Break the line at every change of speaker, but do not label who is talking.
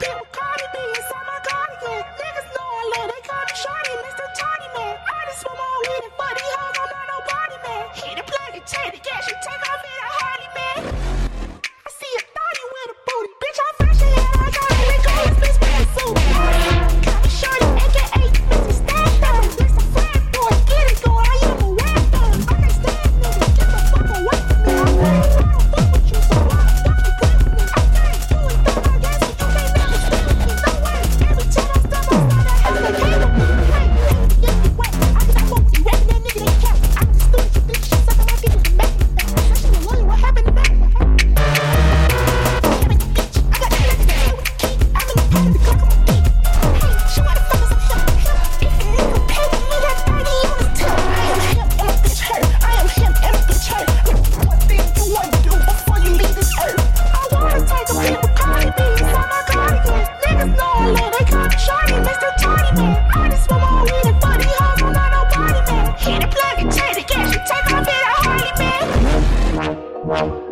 People my Niggas know I love, they call me shawty, Mr. Tiny Man. I just smoke my weed and for hoes, I'm not nobody man. He the plug and take the cash. take Wow.